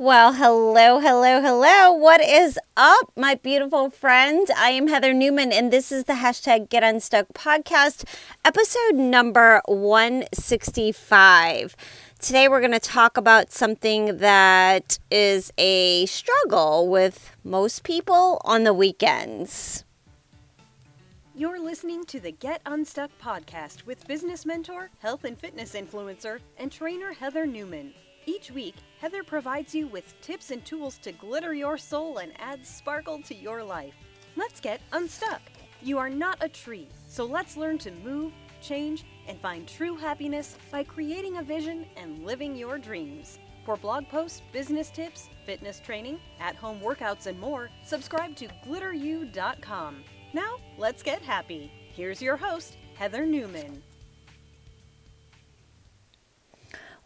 Well, hello, hello, hello. What is up, my beautiful friends? I am Heather Newman, and this is the hashtag Get Unstuck podcast, episode number 165. Today, we're going to talk about something that is a struggle with most people on the weekends. You're listening to the Get Unstuck podcast with business mentor, health and fitness influencer, and trainer Heather Newman. Each week, Heather provides you with tips and tools to glitter your soul and add sparkle to your life. Let's get unstuck. You are not a tree, so let's learn to move, change, and find true happiness by creating a vision and living your dreams. For blog posts, business tips, fitness training, at home workouts, and more, subscribe to glitteru.com. Now, let's get happy. Here's your host, Heather Newman.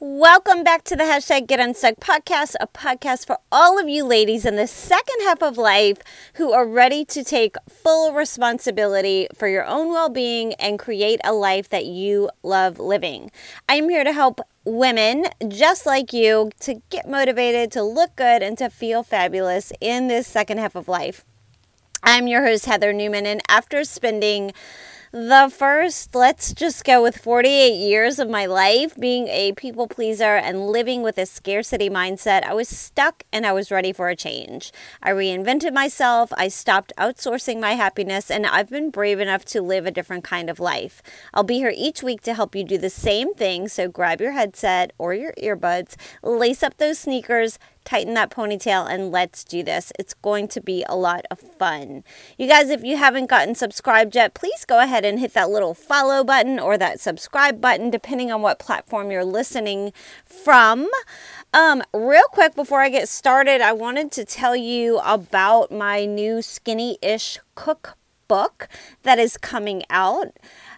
Welcome back to the hashtag Get Unstuck podcast, a podcast for all of you ladies in the second half of life who are ready to take full responsibility for your own well being and create a life that you love living. I am here to help women just like you to get motivated, to look good, and to feel fabulous in this second half of life. I'm your host, Heather Newman, and after spending the first, let's just go with 48 years of my life being a people pleaser and living with a scarcity mindset. I was stuck and I was ready for a change. I reinvented myself, I stopped outsourcing my happiness, and I've been brave enough to live a different kind of life. I'll be here each week to help you do the same thing, so grab your headset or your earbuds, lace up those sneakers tighten that ponytail and let's do this. It's going to be a lot of fun. You guys, if you haven't gotten subscribed yet, please go ahead and hit that little follow button or that subscribe button, depending on what platform you're listening from. Um, real quick before I get started, I wanted to tell you about my new skinny ish cookbook that is coming out.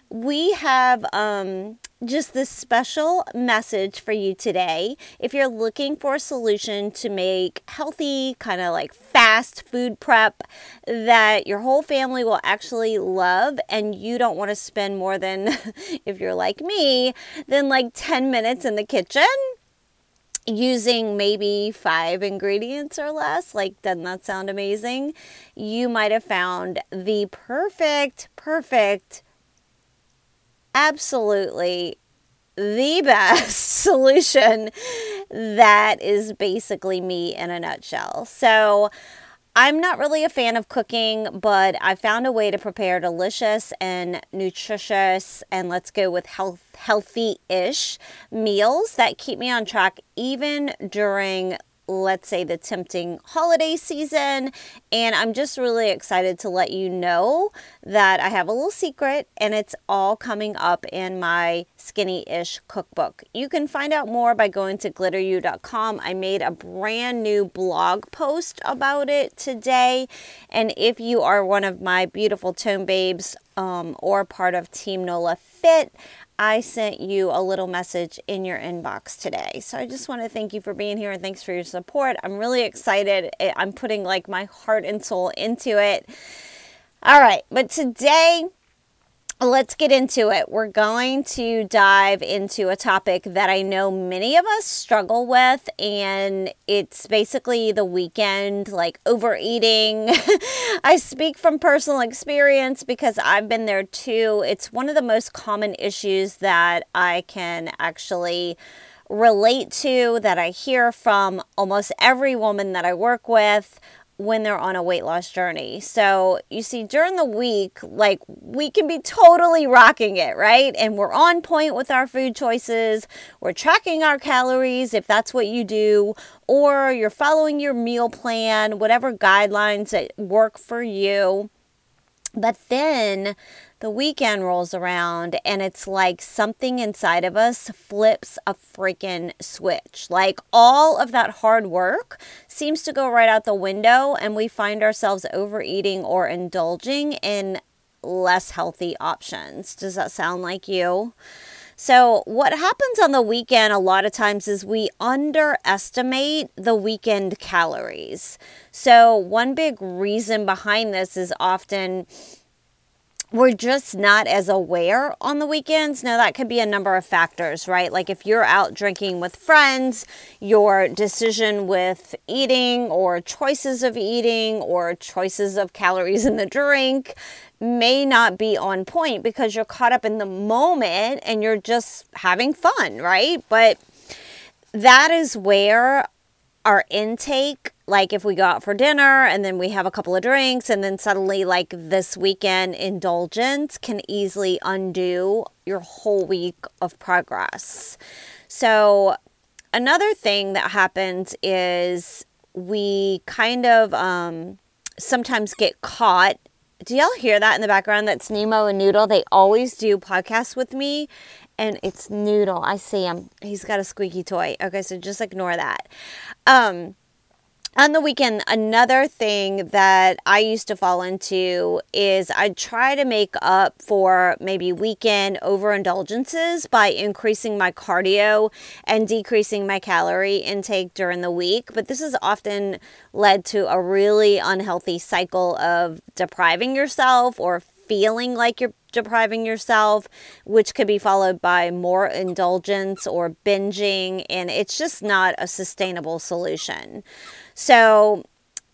We have um, just this special message for you today. If you're looking for a solution to make healthy, kind of like fast food prep that your whole family will actually love, and you don't want to spend more than, if you're like me, than like 10 minutes in the kitchen using maybe five ingredients or less, like, doesn't that sound amazing? You might have found the perfect, perfect absolutely the best solution that is basically me in a nutshell. So, I'm not really a fan of cooking, but I found a way to prepare delicious and nutritious and let's go with health healthy-ish meals that keep me on track even during let's say, the tempting holiday season. And I'm just really excited to let you know that I have a little secret and it's all coming up in my skinny ish cookbook. You can find out more by going to glitteru.com. I made a brand new blog post about it today. And if you are one of my beautiful tone babes, um, or part of Team NOLA Fit, I sent you a little message in your inbox today. So I just want to thank you for being here and thanks for your support. I'm really excited. I'm putting like my heart and soul into it. All right, but today let's get into it. We're going to dive into a topic that I know many of us struggle with, and it's basically the weekend, like overeating. I speak from personal experience because I've been there too. It's one of the most common issues that I can actually relate to, that I hear from almost every woman that I work with when they're on a weight loss journey. So, you see, during the week, like we can be totally rocking it, right? And we're on point with our food choices. We're tracking our calories if that's what you do, or you're following your meal plan, whatever guidelines that work for you. But then the weekend rolls around and it's like something inside of us flips a freaking switch. Like all of that hard work seems to go right out the window and we find ourselves overeating or indulging in less healthy options. Does that sound like you? So, what happens on the weekend a lot of times is we underestimate the weekend calories. So, one big reason behind this is often we're just not as aware on the weekends. Now, that could be a number of factors, right? Like if you're out drinking with friends, your decision with eating or choices of eating or choices of calories in the drink may not be on point because you're caught up in the moment and you're just having fun, right? But that is where our intake like if we go out for dinner and then we have a couple of drinks and then suddenly like this weekend indulgence can easily undo your whole week of progress. So another thing that happens is we kind of um, sometimes get caught. Do y'all hear that in the background? That's Nemo and Noodle. They always do podcasts with me, and it's Noodle. I see him. He's got a squeaky toy. Okay, so just ignore that. Um, on the weekend, another thing that I used to fall into is I'd try to make up for maybe weekend overindulgences by increasing my cardio and decreasing my calorie intake during the week. But this has often led to a really unhealthy cycle of depriving yourself or feeling like you're depriving yourself, which could be followed by more indulgence or binging. And it's just not a sustainable solution. So,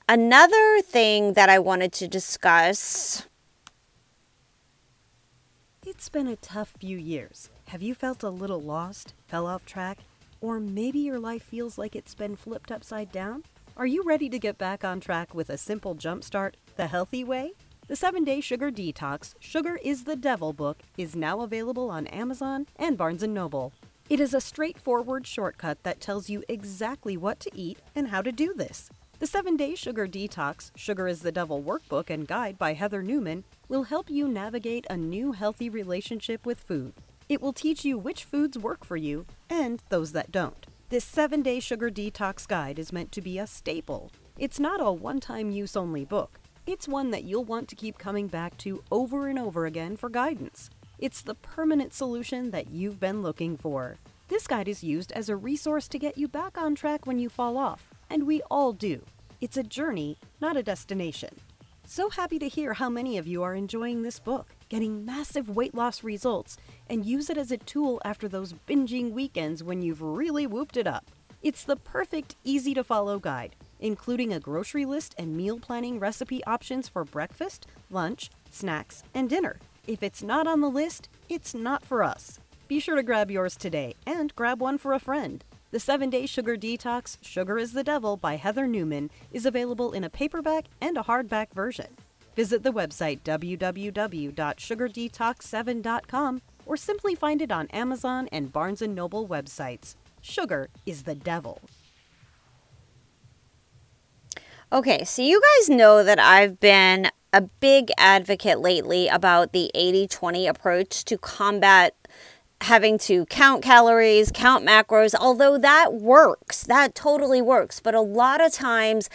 another thing that I wanted to discuss. It's been a tough few years. Have you felt a little lost, fell off track, or maybe your life feels like it's been flipped upside down? Are you ready to get back on track with a simple jumpstart, the healthy way? The 7 Day Sugar Detox, Sugar is the Devil book is now available on Amazon and Barnes & Noble. It is a straightforward shortcut that tells you exactly what to eat and how to do this. The 7 Day Sugar Detox, Sugar is the Devil workbook and guide by Heather Newman will help you navigate a new healthy relationship with food. It will teach you which foods work for you and those that don't. This 7 Day Sugar Detox guide is meant to be a staple. It's not a one time use only book, it's one that you'll want to keep coming back to over and over again for guidance. It's the permanent solution that you've been looking for. This guide is used as a resource to get you back on track when you fall off, and we all do. It's a journey, not a destination. So happy to hear how many of you are enjoying this book, getting massive weight loss results, and use it as a tool after those binging weekends when you've really whooped it up. It's the perfect, easy to follow guide, including a grocery list and meal planning recipe options for breakfast, lunch, snacks, and dinner. If it's not on the list, it's not for us. Be sure to grab yours today and grab one for a friend. The 7 Day Sugar Detox Sugar is the Devil by Heather Newman is available in a paperback and a hardback version. Visit the website www.sugardetox7.com or simply find it on Amazon and Barnes & Noble websites. Sugar is the devil. Okay, so you guys know that I've been a big advocate lately about the 80 20 approach to combat having to count calories, count macros, although that works, that totally works. But a lot of times,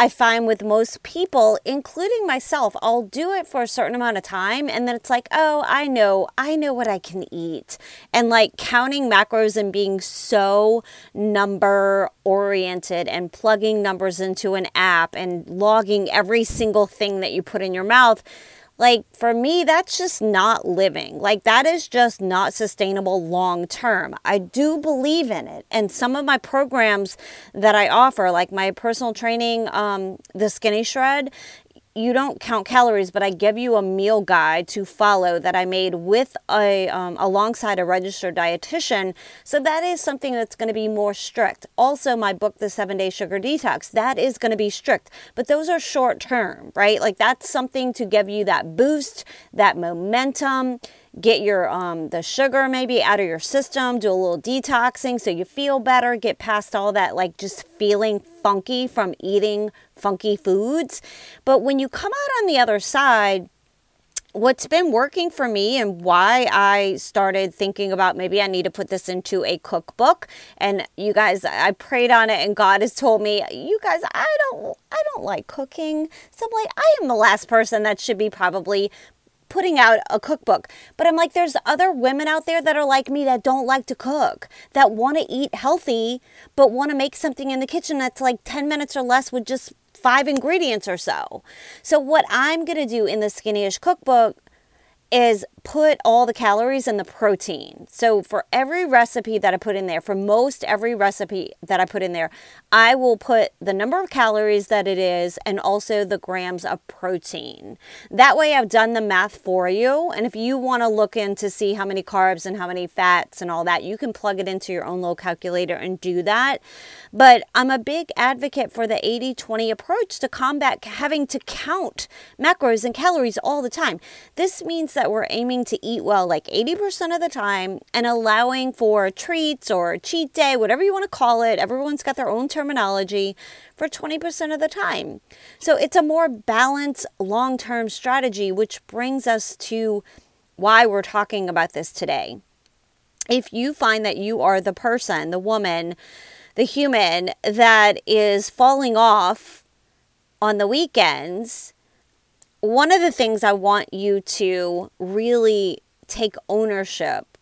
I find with most people, including myself, I'll do it for a certain amount of time and then it's like, oh, I know, I know what I can eat. And like counting macros and being so number oriented and plugging numbers into an app and logging every single thing that you put in your mouth like, for me, that's just not living. Like, that is just not sustainable long term. I do believe in it. And some of my programs that I offer, like my personal training, um, the Skinny Shred, you don't count calories, but I give you a meal guide to follow that I made with a um, alongside a registered dietitian. So that is something that's going to be more strict. Also, my book, The Seven Day Sugar Detox, that is going to be strict, but those are short term, right? Like that's something to give you that boost, that momentum get your um, the sugar maybe out of your system do a little detoxing so you feel better get past all that like just feeling funky from eating funky foods. But when you come out on the other side what's been working for me and why I started thinking about maybe I need to put this into a cookbook and you guys I prayed on it and God has told me you guys I don't I don't like cooking. So I'm like I am the last person that should be probably putting out a cookbook. But I'm like, there's other women out there that are like me that don't like to cook, that want to eat healthy, but want to make something in the kitchen that's like 10 minutes or less with just five ingredients or so. So, what I'm going to do in the Skinnyish cookbook is put all the calories and the protein. So for every recipe that I put in there, for most every recipe that I put in there, I will put the number of calories that it is and also the grams of protein. That way I've done the math for you. And if you want to look in to see how many carbs and how many fats and all that, you can plug it into your own little calculator and do that. But I'm a big advocate for the 80 20 approach to combat having to count macros and calories all the time. This means that we're aiming to eat well like 80% of the time and allowing for treats or cheat day, whatever you want to call it. Everyone's got their own terminology for 20% of the time. So it's a more balanced long term strategy, which brings us to why we're talking about this today. If you find that you are the person, the woman, the human that is falling off on the weekends, one of the things I want you to really take ownership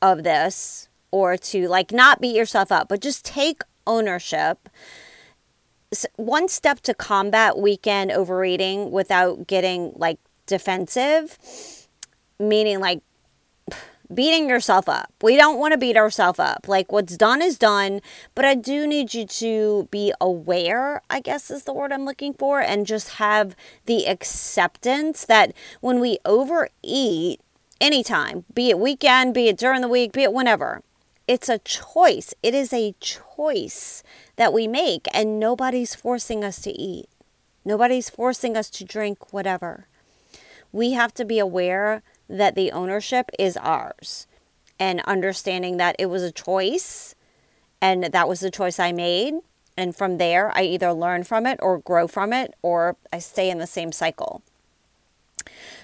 of this or to like not beat yourself up, but just take ownership. One step to combat weekend overeating without getting like defensive, meaning like beating yourself up. We don't want to beat ourselves up. Like what's done is done, but I do need you to be aware, I guess is the word I'm looking for, and just have the acceptance that when we overeat anytime, be it weekend, be it during the week, be it whenever, it's a choice. It is a choice that we make, and nobody's forcing us to eat. Nobody's forcing us to drink whatever. We have to be aware that the ownership is ours and understanding that it was a choice and that was the choice I made. And from there, I either learn from it or grow from it or I stay in the same cycle.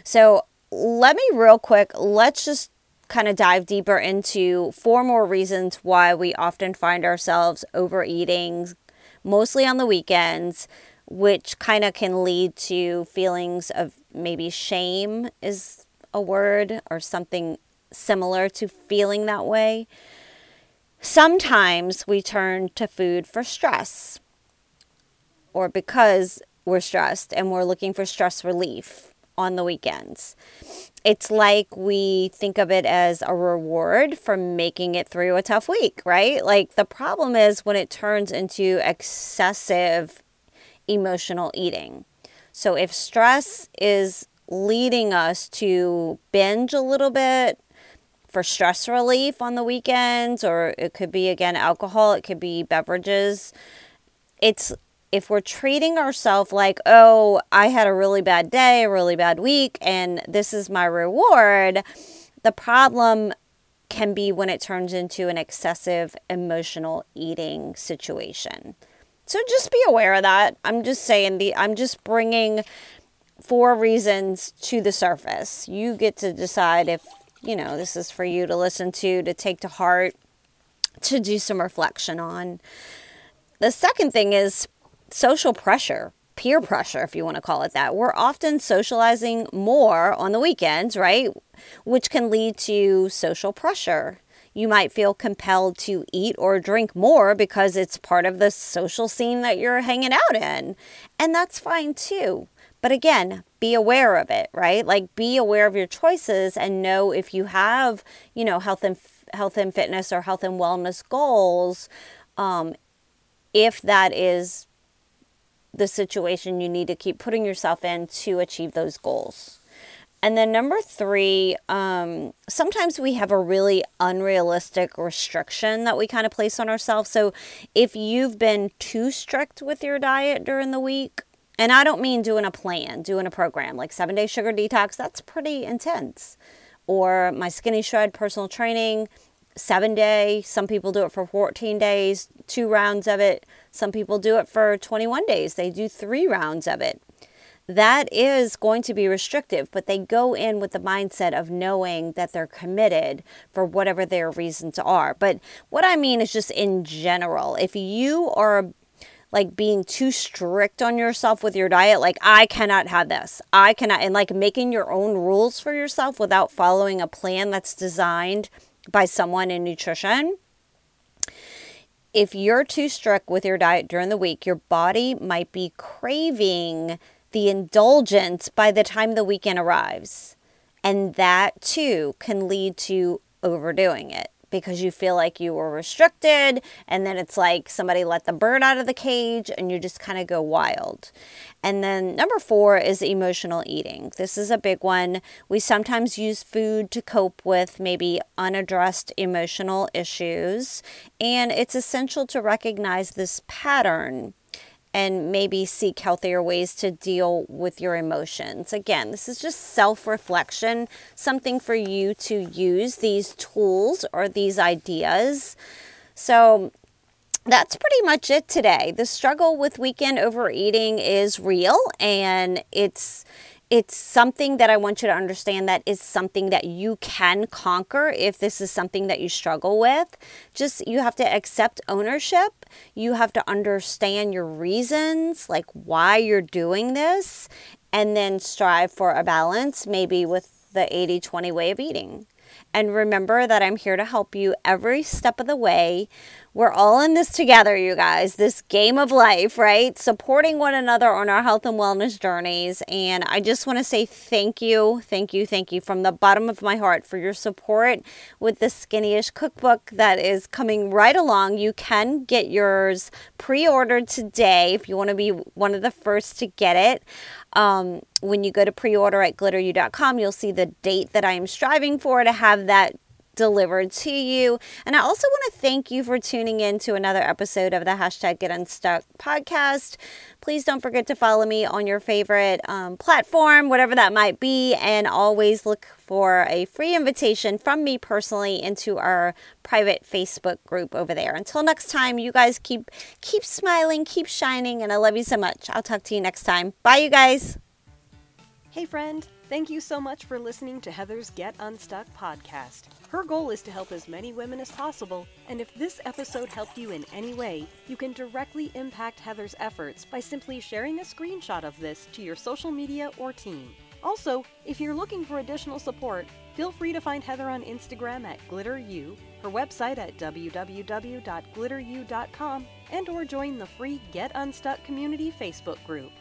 So, let me real quick, let's just kind of dive deeper into four more reasons why we often find ourselves overeating, mostly on the weekends, which kind of can lead to feelings of maybe shame, is a word or something similar to feeling that way. Sometimes we turn to food for stress or because we're stressed and we're looking for stress relief on the weekends. It's like we think of it as a reward for making it through a tough week, right? Like the problem is when it turns into excessive emotional eating. So if stress is leading us to binge a little bit for stress relief on the weekends, or it could be again alcohol, it could be beverages. It's if we're treating ourselves like, oh, I had a really bad day, a really bad week, and this is my reward, the problem can be when it turns into an excessive emotional eating situation. So just be aware of that. I'm just saying the I'm just bringing four reasons to the surface. You get to decide if, you know, this is for you to listen to, to take to heart, to do some reflection on. The second thing is social pressure, peer pressure, if you want to call it that. We're often socializing more on the weekends, right? Which can lead to social pressure. You might feel compelled to eat or drink more because it's part of the social scene that you're hanging out in. And that's fine too. But again, be aware of it, right? Like be aware of your choices and know if you have, you know, health and health and fitness or health and wellness goals, um, if that is the situation you need to keep putting yourself in to achieve those goals. And then number three, um, sometimes we have a really unrealistic restriction that we kind of place on ourselves. So if you've been too strict with your diet during the week, and I don't mean doing a plan, doing a program like seven day sugar detox, that's pretty intense. Or my skinny shred personal training, seven day. Some people do it for 14 days, two rounds of it. Some people do it for 21 days, they do three rounds of it. That is going to be restrictive, but they go in with the mindset of knowing that they're committed for whatever their reasons are. But what I mean is just in general, if you are like being too strict on yourself with your diet like i cannot have this i cannot and like making your own rules for yourself without following a plan that's designed by someone in nutrition if you're too strict with your diet during the week your body might be craving the indulgence by the time the weekend arrives And that too can lead to overdoing it because you feel like you were restricted and then it's like somebody let the bird out of the cage and you just kind of go wild. And then number 4 is emotional eating. This is a big one. We sometimes use food to cope with maybe unaddressed emotional issues and it's essential to recognize this pattern and maybe seek healthier ways to deal with your emotions. Again, this is just self reflection, something for you to use these tools or these ideas. So, that's pretty much it today. The struggle with weekend overeating is real and it's it's something that I want you to understand that is something that you can conquer if this is something that you struggle with. Just you have to accept ownership. You have to understand your reasons, like why you're doing this, and then strive for a balance, maybe with the 80 20 way of eating. And remember that I'm here to help you every step of the way. We're all in this together, you guys, this game of life, right? Supporting one another on our health and wellness journeys. And I just want to say thank you, thank you, thank you from the bottom of my heart for your support with the Skinnyish cookbook that is coming right along. You can get yours pre ordered today if you want to be one of the first to get it. Um, when you go to pre order at glitteru.com, you'll see the date that I am striving for to have that delivered to you. And I also want to thank you for tuning in to another episode of the hashtag Get Unstuck podcast. Please don't forget to follow me on your favorite um, platform, whatever that might be, and always look for a free invitation from me personally into our private Facebook group over there. Until next time, you guys keep keep smiling, keep shining, and I love you so much. I'll talk to you next time. Bye, you guys. Hey, friend. Thank you so much for listening to Heather's Get Unstuck podcast. Her goal is to help as many women as possible, and if this episode helped you in any way, you can directly impact Heather's efforts by simply sharing a screenshot of this to your social media or team. Also, if you're looking for additional support, feel free to find Heather on Instagram at GlitterU, her website at www.glitteru.com, and or join the free Get Unstuck community Facebook group.